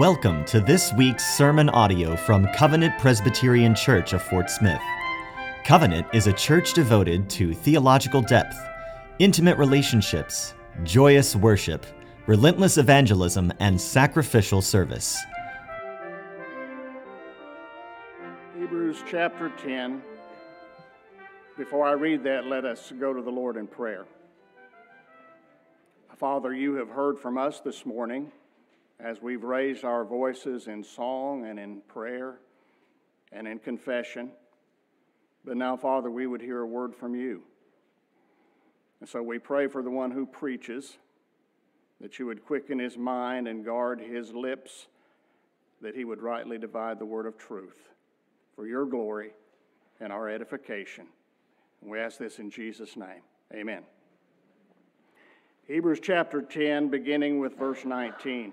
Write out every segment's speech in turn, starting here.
Welcome to this week's sermon audio from Covenant Presbyterian Church of Fort Smith. Covenant is a church devoted to theological depth, intimate relationships, joyous worship, relentless evangelism, and sacrificial service. Hebrews chapter 10. Before I read that, let us go to the Lord in prayer. Father, you have heard from us this morning as we've raised our voices in song and in prayer and in confession. But now, Father, we would hear a word from you. And so we pray for the one who preaches, that you would quicken his mind and guard his lips, that he would rightly divide the word of truth for your glory and our edification. And we ask this in Jesus' name. Amen. Hebrews chapter 10, beginning with verse 19.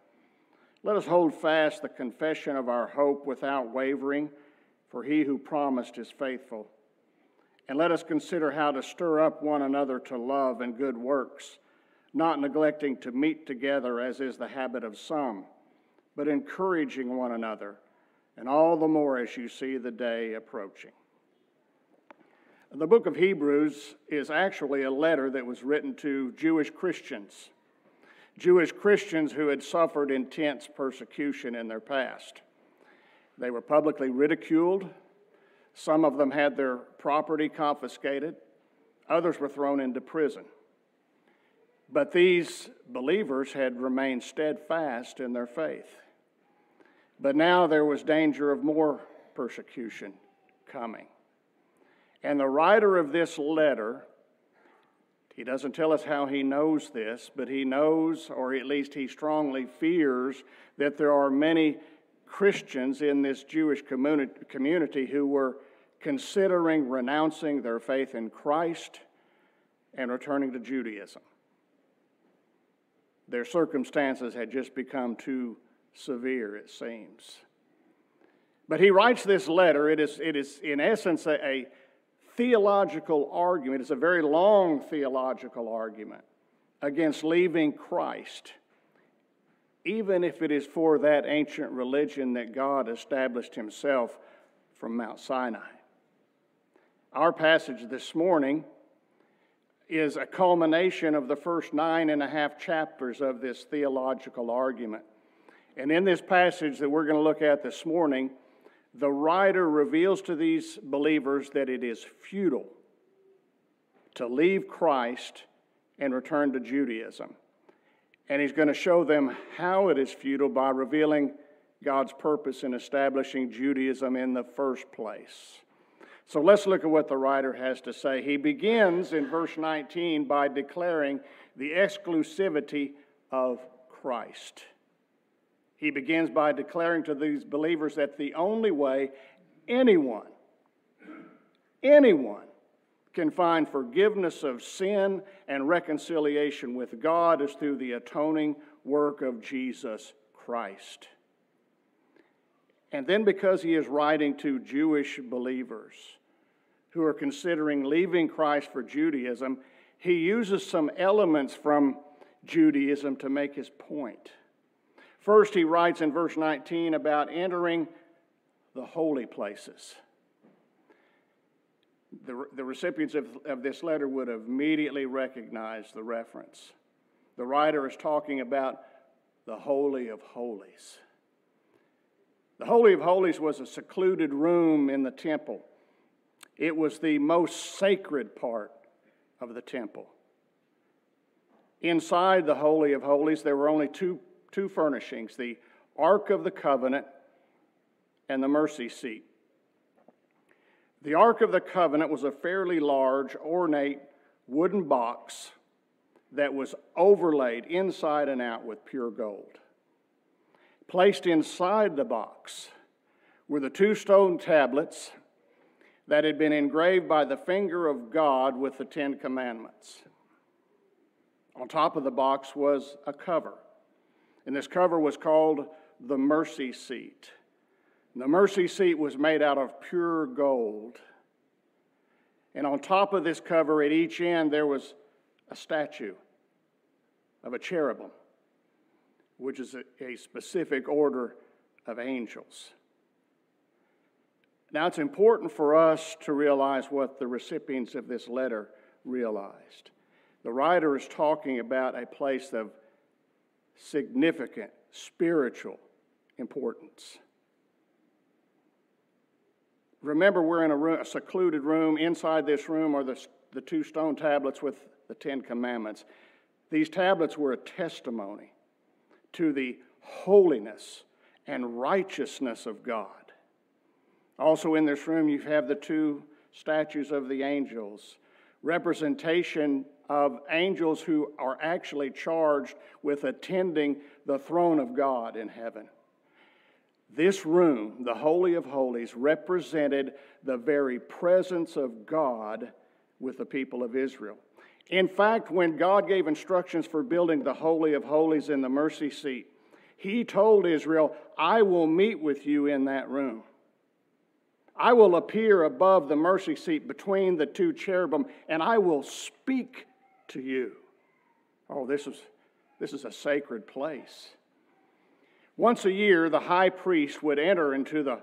Let us hold fast the confession of our hope without wavering, for he who promised is faithful. And let us consider how to stir up one another to love and good works, not neglecting to meet together as is the habit of some, but encouraging one another, and all the more as you see the day approaching. The book of Hebrews is actually a letter that was written to Jewish Christians Jewish Christians who had suffered intense persecution in their past. They were publicly ridiculed. Some of them had their property confiscated. Others were thrown into prison. But these believers had remained steadfast in their faith. But now there was danger of more persecution coming. And the writer of this letter he doesn't tell us how he knows this, but he knows, or at least he strongly fears, that there are many Christians in this Jewish community who were considering renouncing their faith in Christ and returning to Judaism. Their circumstances had just become too severe, it seems. But he writes this letter. It is, it is in essence, a, a theological argument. It's a very long theological argument against leaving Christ, even if it is for that ancient religion that God established Himself from Mount Sinai. Our passage this morning is a culmination of the first nine and a half chapters of this theological argument. And in this passage that we're going to look at this morning, the writer reveals to these believers that it is futile to leave Christ and return to Judaism. And he's going to show them how it is futile by revealing God's purpose in establishing Judaism in the first place. So let's look at what the writer has to say. He begins in verse 19 by declaring the exclusivity of Christ. He begins by declaring to these believers that the only way anyone, anyone can find forgiveness of sin and reconciliation with God is through the atoning work of Jesus Christ. And then, because he is writing to Jewish believers who are considering leaving Christ for Judaism, he uses some elements from Judaism to make his point. First, he writes in verse 19 about entering the holy places. The, the recipients of, of this letter would have immediately recognized the reference. The writer is talking about the Holy of Holies. The Holy of Holies was a secluded room in the temple, it was the most sacred part of the temple. Inside the Holy of Holies, there were only two two furnishings the Ark of the Covenant and the mercy seat. The Ark of the Covenant was a fairly large, ornate wooden box that was overlaid inside and out with pure gold. Placed inside the box were the two stone tablets that had been engraved by the finger of God with the Ten Commandments. On top of the box was a cover, and this cover was called the mercy seat. And The mercy seat was made out of pure gold. And on top of this cover, at each end, there was a statue of a cherubim, which is a, a specific order of angels. Now, it's important for us to realize what the recipients of this letter realized. The writer is talking about a place of significant spiritual importance. Remember, we're in a, room, a, secluded room. Inside this room are the, the two stone tablets with the Ten Commandments. These tablets were a testimony to the holiness and righteousness of God. Also, in this room, you have the two statues of the angels, representation of angels who are actually charged with attending the throne of God in heaven. This room, the Holy of Holies, represented the very presence of God with the people of Israel. In fact, when God gave instructions for building the Holy of Holies in the mercy seat, He told Israel, I will meet with you in that room. I will appear above the mercy seat between the two cherubim, and I will speak to you. Oh, this is, this is a sacred place. Once a year, the high priest would enter into the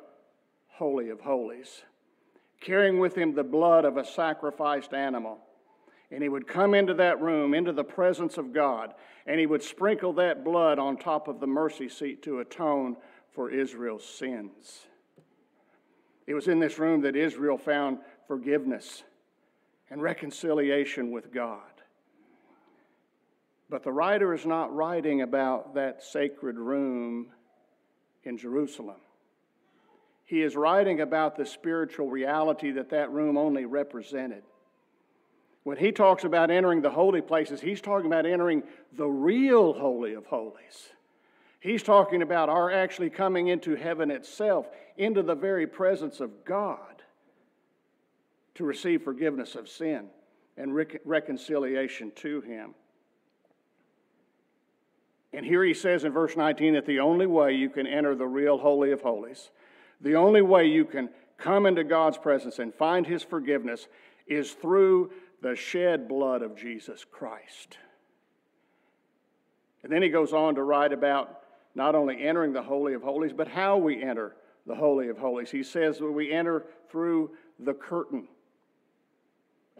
Holy of Holies, carrying with him the blood of a sacrificed animal. And he would come into that room, into the presence of God, and he would sprinkle that blood on top of the mercy seat to atone for Israel's sins. It was in this room that Israel found forgiveness and reconciliation with God. But the writer is not writing about that sacred room in Jerusalem. He is writing about the spiritual reality that that room only represented. When he talks about entering the holy places, he's talking about entering the real Holy of Holies. He's talking about our actually coming into heaven itself, into the very presence of God to receive forgiveness of sin and reconciliation to Him. And here he says in verse 19 that the only way you can enter the real Holy of Holies, the only way you can come into God's presence and find his forgiveness is through the shed blood of Jesus Christ. And then he goes on to write about not only entering the Holy of Holies, but how we enter the Holy of Holies. He says that we enter through the curtain.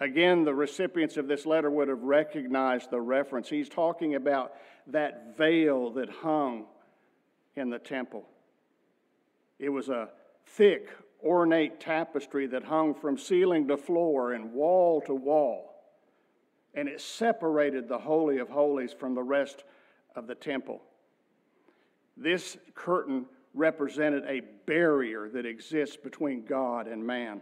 Again, the recipients of this letter would have recognized the reference. He's talking about that veil that hung in the temple. It was a thick, ornate tapestry that hung from ceiling to floor and wall to wall. And it separated the Holy of Holies from the rest of the temple. This curtain represented a barrier that exists between God and man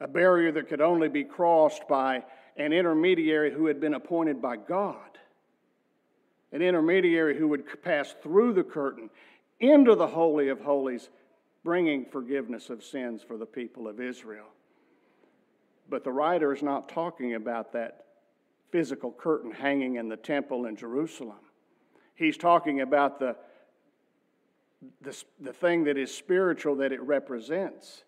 a barrier that could only be crossed by an intermediary who had been appointed by God, an intermediary who would pass through the curtain into the Holy of Holies, bringing forgiveness of sins for the people of Israel. But the writer is not talking about that physical curtain hanging in the temple in Jerusalem. He's talking about the, the, the thing that is spiritual that it represents.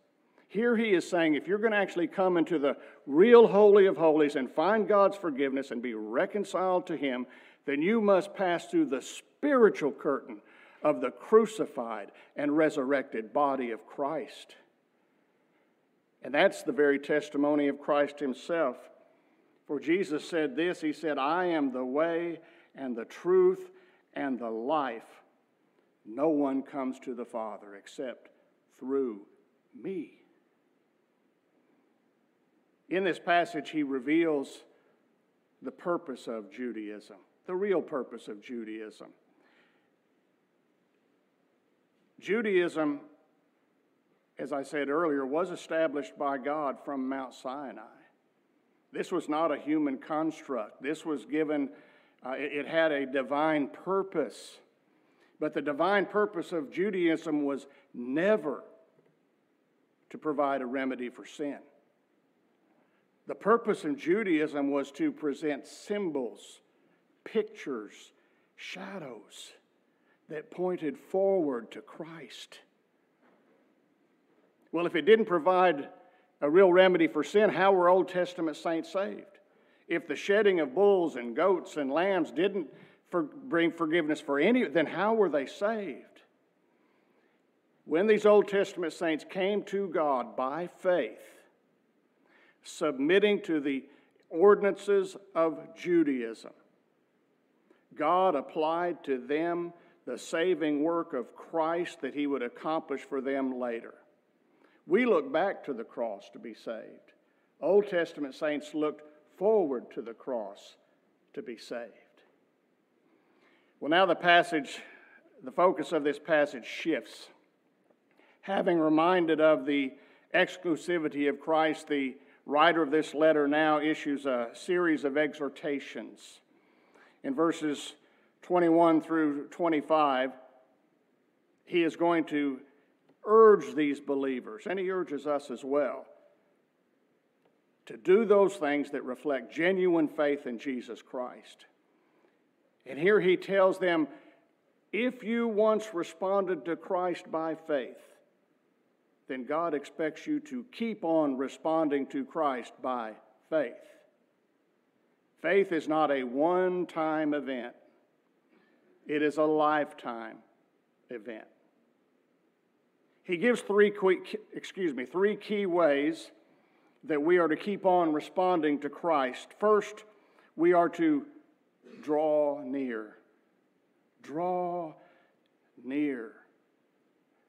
Here he is saying if you're going to actually come into the real Holy of Holies and find God's forgiveness and be reconciled to Him, then you must pass through the spiritual curtain of the crucified and resurrected body of Christ. And that's the very testimony of Christ Himself. For Jesus said this He said, I am the way and the truth and the life. No one comes to the Father except through me. In this passage, he reveals the purpose of Judaism, the real purpose of Judaism. Judaism, as I said earlier, was established by God from Mount Sinai. This was not a human construct. This was given, uh, it, it had a divine purpose. But the divine purpose of Judaism was never to provide a remedy for sin. The purpose in Judaism was to present symbols, pictures, shadows that pointed forward to Christ. Well, if it didn't provide a real remedy for sin, how were Old Testament saints saved? If the shedding of bulls and goats and lambs didn't for, bring forgiveness for any, then how were they saved? When these Old Testament saints came to God by faith, submitting to the ordinances of Judaism, God applied to them the saving work of Christ that he would accomplish for them later. We look back to the cross to be saved. Old Testament saints looked forward to the cross to be saved. Well, now the passage, the focus of this passage shifts. Having reminded of the exclusivity of Christ, the writer of this letter now issues a series of exhortations. In verses 21 through 25, he is going to urge these believers, and he urges us as well, to do those things that reflect genuine faith in Jesus Christ. And here he tells them if you once responded to Christ by faith, then God expects you to keep on responding to Christ by faith. Faith is not a one time event, it is a lifetime event. He gives three, quick, excuse me, three key ways that we are to keep on responding to Christ. First, we are to draw near. Draw near.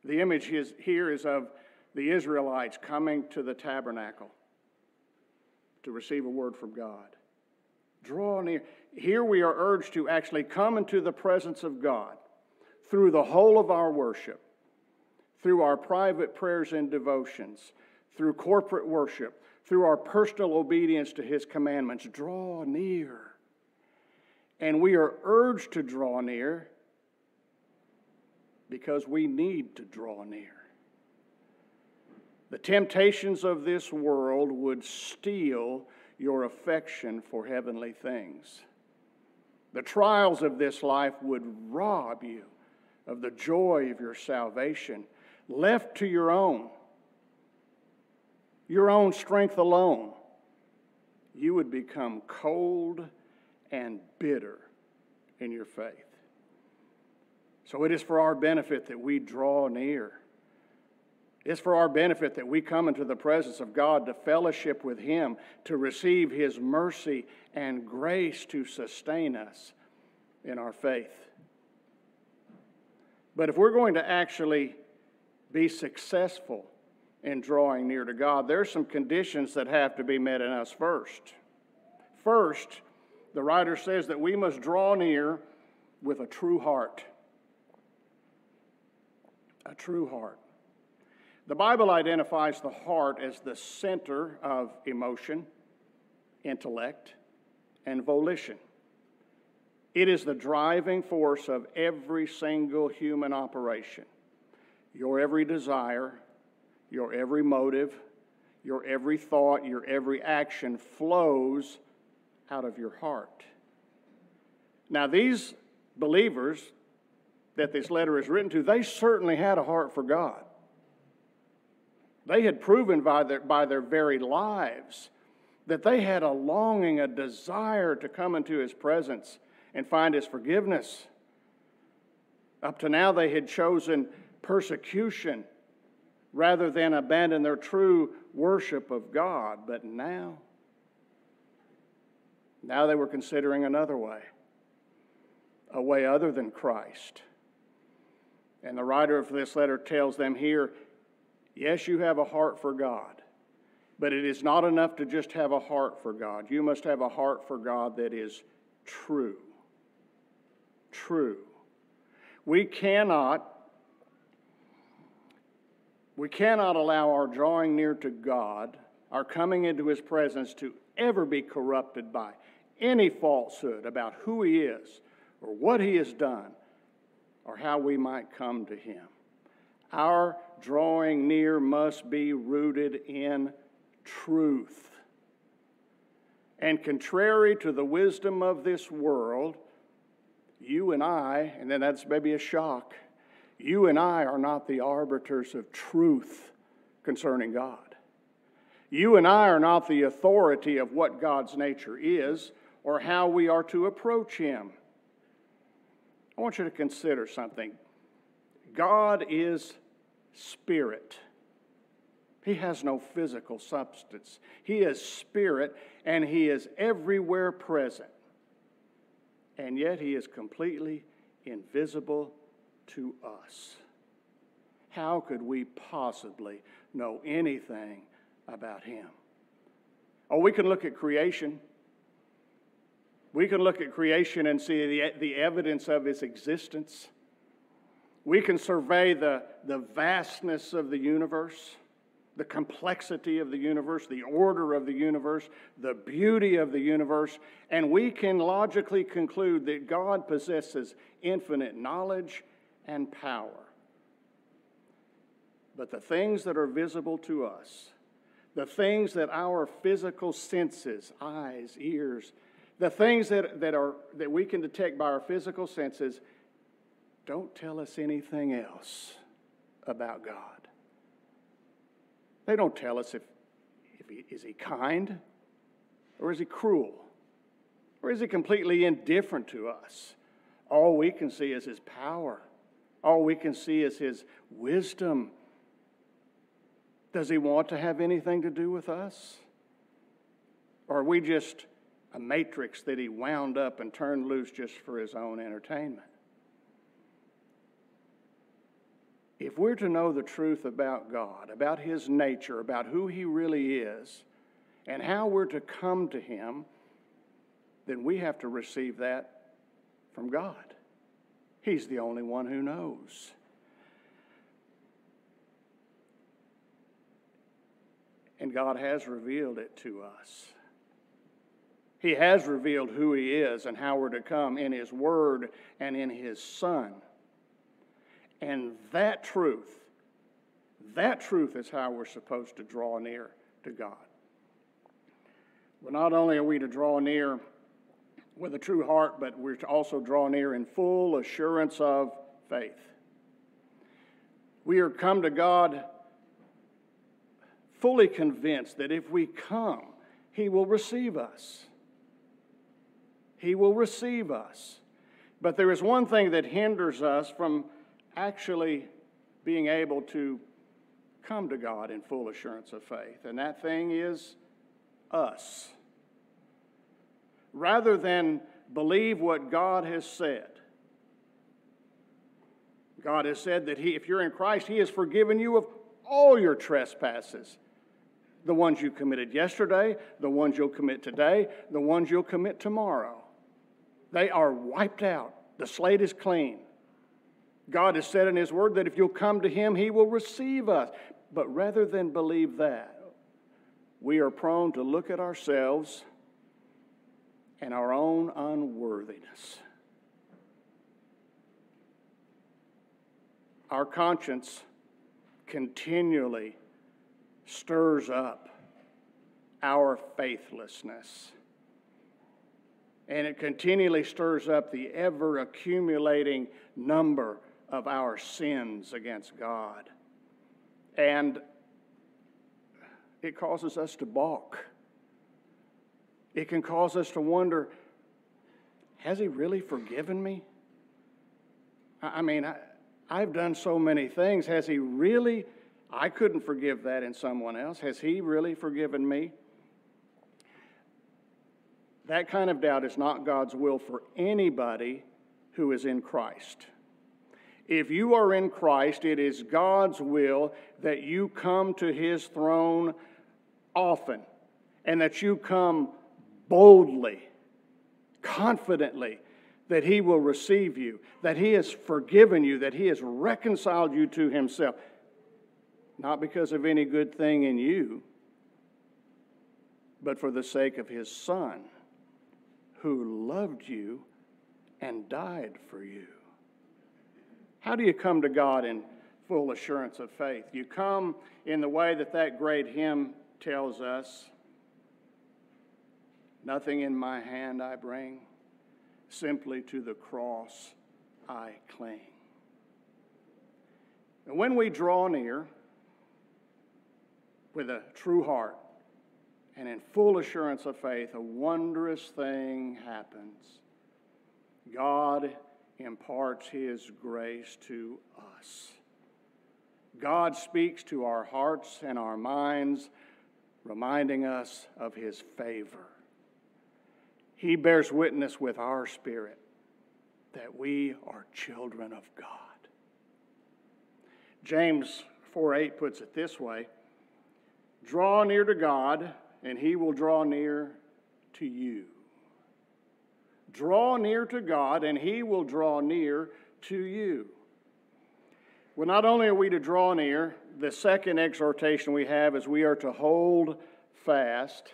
The image is, here is of the Israelites coming to the tabernacle to receive a word from God. Draw near. Here we are urged to actually come into the presence of God through the whole of our worship, through our private prayers and devotions, through corporate worship, through our personal obedience to His commandments. Draw near. And we are urged to draw near because we need to draw near. The temptations of this world would steal your affection for heavenly things. The trials of this life would rob you of the joy of your salvation. Left to your own, your own strength alone, you would become cold and bitter in your faith. So it is for our benefit that we draw near. It's for our benefit that we come into the presence of God to fellowship with Him, to receive His mercy and grace to sustain us in our faith. But if we're going to actually be successful in drawing near to God, there are some conditions that have to be met in us first. First, the writer says that we must draw near with a true heart. A true heart. The Bible identifies the heart as the center of emotion, intellect, and volition. It is the driving force of every single human operation. Your every desire, your every motive, your every thought, your every action flows out of your heart. Now, these believers that this letter is written to, they certainly had a heart for God. They had proven by their, by their very lives that they had a longing, a desire to come into His presence and find His forgiveness. Up to now, they had chosen persecution rather than abandon their true worship of God. But now, now they were considering another way, a way other than Christ. And the writer of this letter tells them here yes, you have a heart for God, but it is not enough to just have a heart for God. You must have a heart for God that is true. True. We cannot. We cannot allow our drawing near to God, our coming into His presence, to ever be corrupted by any falsehood about who He is or what He has done or how we might come to Him. Our drawing near must be rooted in truth. And contrary to the wisdom of this world, you and I, and then that's maybe a shock, you and I are not the arbiters of truth concerning God. You and I are not the authority of what God's nature is or how we are to approach Him. I want you to consider something. God is spirit. He has no physical substance. He is spirit and he is everywhere present. And yet he is completely invisible to us. How could we possibly know anything about him? Oh, we can look at creation. We can look at creation and see the, the evidence of his existence. We can survey the, the vastness of the universe, the complexity of the universe, the order of the universe, the beauty of the universe, and we can logically conclude that God possesses infinite knowledge and power. But the things that are visible to us, the things that our physical senses, eyes, ears, the things that, that, are, that we can detect by our physical senses don't tell us anything else about God. They don't tell us if, if he, is he kind or is he cruel or is he completely indifferent to us. All we can see is his power. All we can see is his wisdom. Does he want to have anything to do with us? Or are we just a matrix that he wound up and turned loose just for his own entertainment? If we're to know the truth about God, about His nature, about who He really is, and how we're to come to Him, then we have to receive that from God. He's the only one who knows. And God has revealed it to us. He has revealed who He is and how we're to come in His Word and in His Son. And that truth, that truth is how we're supposed to draw near to God. But not only are we to draw near with a true heart, but we're to also draw near in full assurance of faith. We are come to God fully convinced that if we come, He will receive us. He will receive us. But there is one thing that hinders us from actually being able to come to God in full assurance of faith. And that thing is us. Rather than believe what God has said, God has said that he, if you're in Christ, He has forgiven you of all your trespasses. The ones you committed yesterday, the ones you'll commit today, the ones you'll commit tomorrow. They are wiped out. The slate is clean. God has said in His Word that if you'll come to Him, He will receive us. But rather than believe that, we are prone to look at ourselves and our own unworthiness. Our conscience continually stirs up our faithlessness. And it continually stirs up the ever accumulating number of our sins against God. And it causes us to balk. It can cause us to wonder has He really forgiven me? I mean, I, I've done so many things. Has He really? I couldn't forgive that in someone else. Has He really forgiven me? That kind of doubt is not God's will for anybody who is in Christ. If you are in Christ, it is God's will that you come to his throne often and that you come boldly, confidently, that he will receive you, that he has forgiven you, that he has reconciled you to himself. Not because of any good thing in you, but for the sake of his son who loved you and died for you. How do you come to God in full assurance of faith? You come in the way that that great hymn tells us Nothing in my hand I bring, simply to the cross I cling. And when we draw near with a true heart and in full assurance of faith, a wondrous thing happens. God imparts His grace to us. God speaks to our hearts and our minds, reminding us of His favor. He bears witness with our spirit that we are children of God. James 4 8 puts it this way Draw near to God, and he will draw near to you. Draw near to God, and he will draw near to you. Well, not only are we to draw near, the second exhortation we have is we are to hold fast.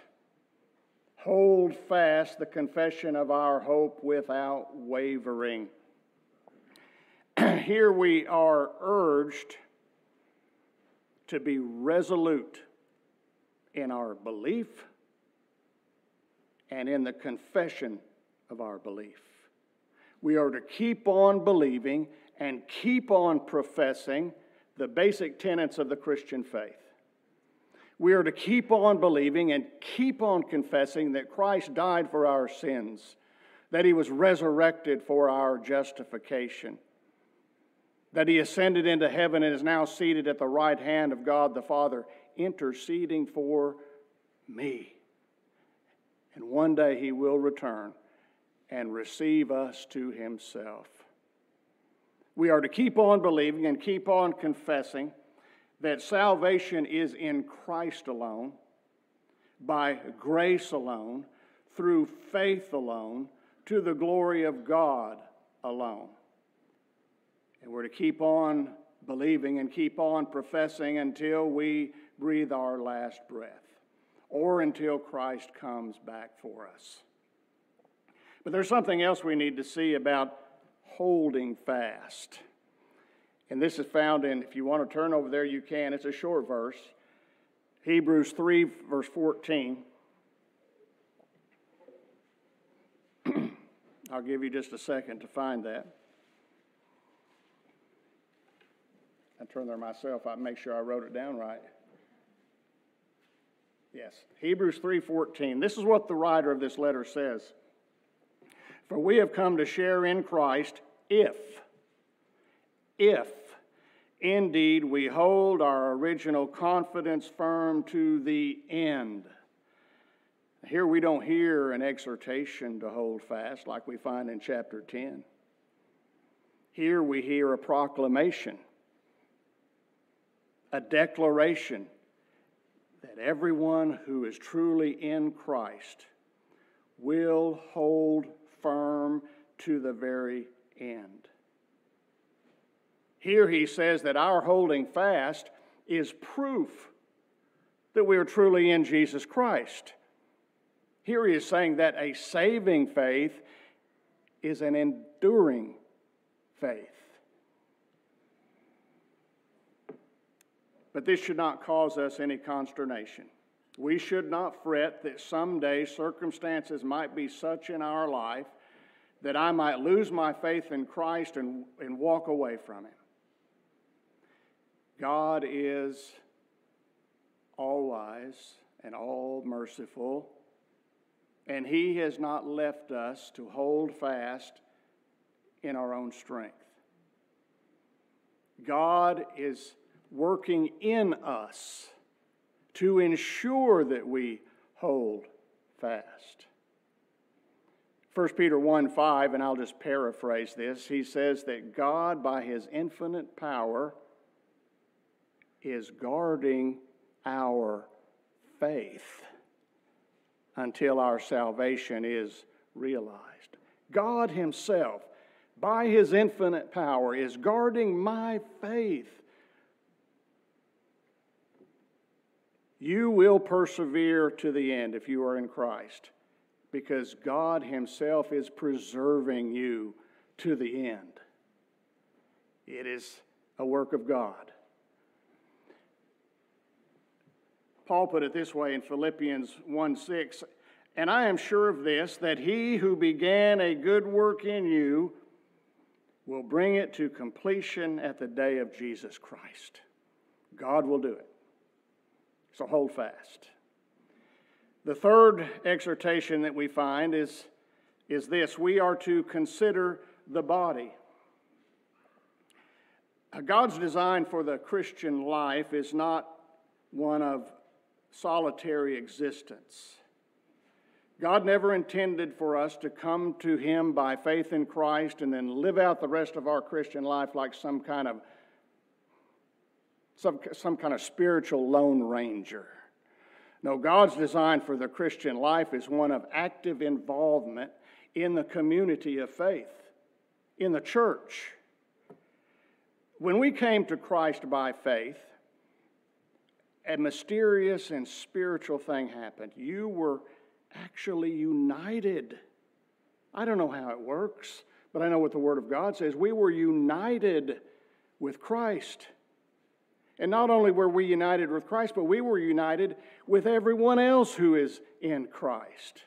Hold fast the confession of our hope without wavering. Here we are urged to be resolute in our belief and in the confession of our belief. We are to keep on believing and keep on professing the basic tenets of the Christian faith. We are to keep on believing and keep on confessing that Christ died for our sins, that he was resurrected for our justification, that he ascended into heaven and is now seated at the right hand of God the Father, interceding for me. And one day he will return and receive us to himself. We are to keep on believing and keep on confessing that salvation is in Christ alone, by grace alone, through faith alone, to the glory of God alone. And we're to keep on believing and keep on professing until we breathe our last breath or until Christ comes back for us. But there's something else we need to see about holding fast. And this is found in, if you want to turn over there, you can. It's a short verse. Hebrews 3, verse 14. I'll give you just a second to find that. I turn there myself. I make sure I wrote it down right. Yes, Hebrews 3:14. This is what the writer of this letter says. For we have come to share in Christ if if indeed we hold our original confidence firm to the end. Here we don't hear an exhortation to hold fast like we find in chapter 10. Here we hear a proclamation, a declaration that everyone who is truly in Christ will hold firm to the very end. Here he says that our holding fast is proof that we are truly in Jesus Christ. Here he is saying that a saving faith is an enduring faith. But this should not cause us any consternation. We should not fret that someday circumstances might be such in our life that I might lose my faith in Christ and, and walk away from Him. God is all wise and all merciful, and He has not left us to hold fast in our own strength. God is working in us to ensure that we hold fast. 1 Peter 1 5, and I'll just paraphrase this, he says that God, by his infinite power, is guarding our faith until our salvation is realized. God Himself, by His infinite power, is guarding my faith. You will persevere to the end if you are in Christ because God Himself is preserving you to the end. it is a work of God. Paul put it this way in Philippians 1 6 And I am sure of this, that he who began a good work in you will bring it to completion at the day of Jesus Christ. God will do it. So hold fast. The third exhortation that we find is, is this we are to consider the body. Uh, God's design for the Christian life is not one of solitary existence. God never intended for us to come to Him by faith in Christ and then live out the rest of our Christian life like some kind of some, some kind of spiritual lone ranger. No, God's design for the Christian life is one of active involvement in the community of faith, in the church. When we came to Christ by faith, a mysterious and spiritual thing happened. You were actually united. I don't know how it works, but I know what the Word of God says. We were united with Christ. And not only were we united with Christ, but we were united with everyone else who is in Christ.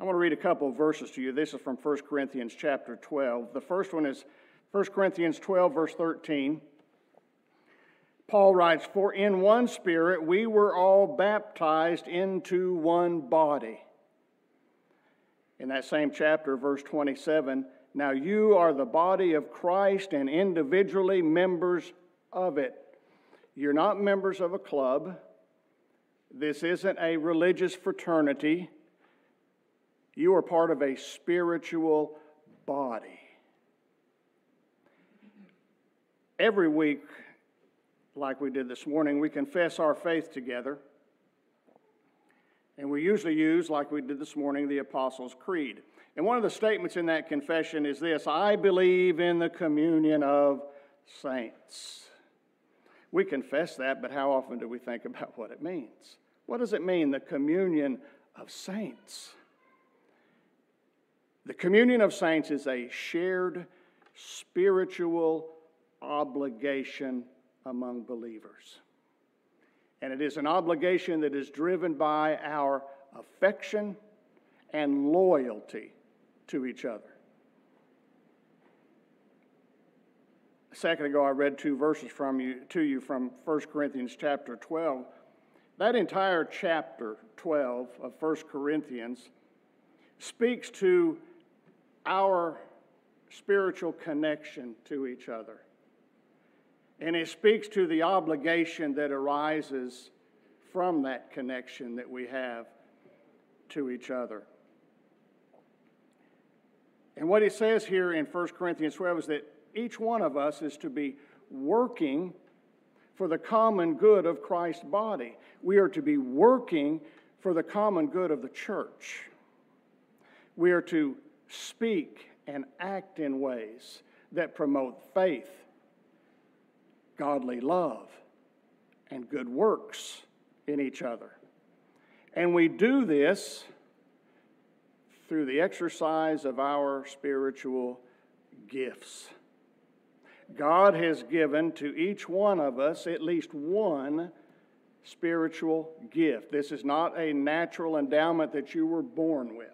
I want to read a couple of verses to you. This is from 1 Corinthians chapter 12. The first one is 1 Corinthians 12, verse 13. Paul writes, For in one spirit we were all baptized into one body. In that same chapter, verse 27, now you are the body of Christ and individually members of it. You're not members of a club. This isn't a religious fraternity. You are part of a spiritual body. Every week, like we did this morning, we confess our faith together. And we usually use, like we did this morning, the Apostles' Creed. And one of the statements in that confession is this I believe in the communion of saints. We confess that, but how often do we think about what it means? What does it mean, the communion of saints? The communion of saints is a shared spiritual obligation among believers. And it is an obligation that is driven by our affection and loyalty to each other. A second ago, I read two verses from you, to you from 1 Corinthians chapter 12. That entire chapter 12 of 1 Corinthians speaks to our spiritual connection to each other. And it speaks to the obligation that arises from that connection that we have to each other. And what he says here in 1 Corinthians 12 is that each one of us is to be working for the common good of Christ's body. We are to be working for the common good of the church. We are to speak and act in ways that promote faith godly love, and good works in each other. And we do this through the exercise of our spiritual gifts. God has given to each one of us at least one spiritual gift. This is not a natural endowment that you were born with.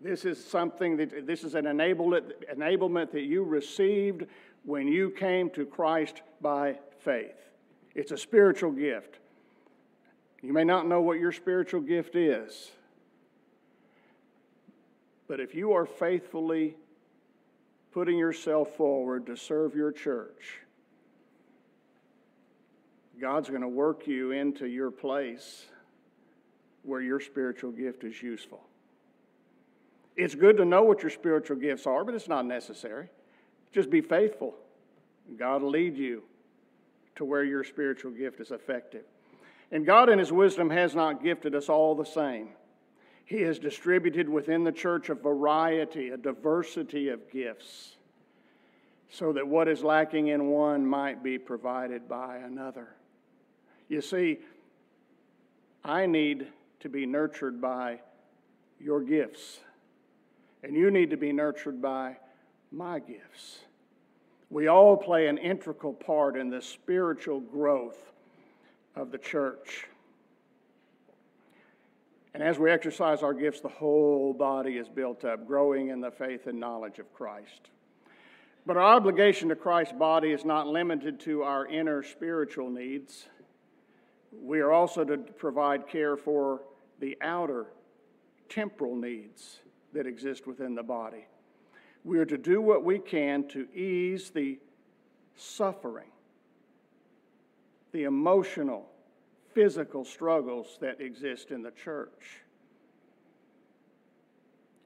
This is something that, this is an enablement that you received when you came to Christ by faith. It's a spiritual gift. You may not know what your spiritual gift is, but if you are faithfully putting yourself forward to serve your church, God's going to work you into your place where your spiritual gift is useful. It's good to know what your spiritual gifts are, but it's not necessary. Just be faithful. God will lead you to where your spiritual gift is effective. And God, in His wisdom, has not gifted us all the same. He has distributed within the church a variety, a diversity of gifts, so that what is lacking in one might be provided by another. You see, I need to be nurtured by your gifts, and you need to be nurtured by my gifts. We all play an integral part in the spiritual growth of the church. And as we exercise our gifts, the whole body is built up, growing in the faith and knowledge of Christ. But our obligation to Christ's body is not limited to our inner spiritual needs. We are also to provide care for the outer temporal needs that exist within the body. We are to do what we can to ease the suffering, the emotional, physical struggles that exist in the church.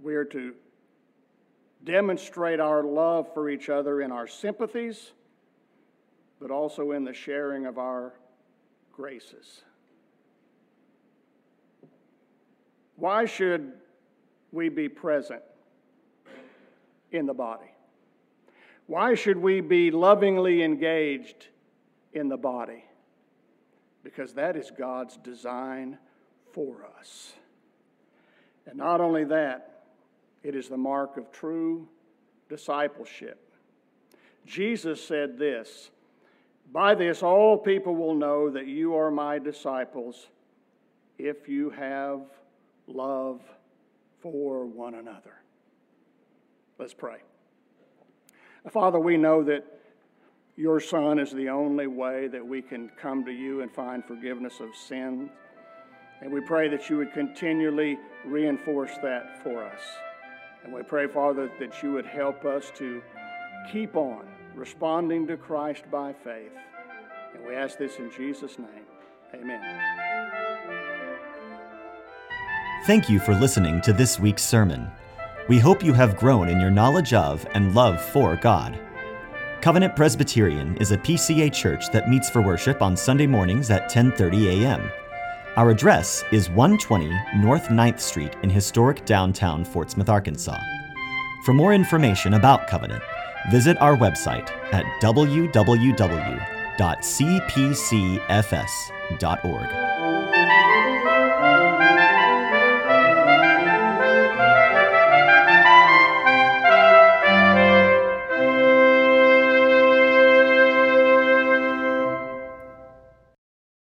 We are to demonstrate our love for each other in our sympathies, but also in the sharing of our graces. Why should we be present in the body? Why should we be lovingly engaged in the body? Because that is God's design for us. And not only that, it is the mark of true discipleship. Jesus said this By this, all people will know that you are my disciples if you have love for one another. Let's pray. Father, we know that your Son is the only way that we can come to you and find forgiveness of sins. And we pray that you would continually reinforce that for us. And we pray, Father, that you would help us to keep on responding to Christ by faith. And we ask this in Jesus' name. Amen. Thank you for listening to this week's sermon. We hope you have grown in your knowledge of and love for God. Covenant Presbyterian is a PCA church that meets for worship on Sunday mornings at 10:30 a.m. Our address is 120 North 9th Street in historic downtown Fort Smith, Arkansas. For more information about Covenant, visit our website at www.cpcfs.org.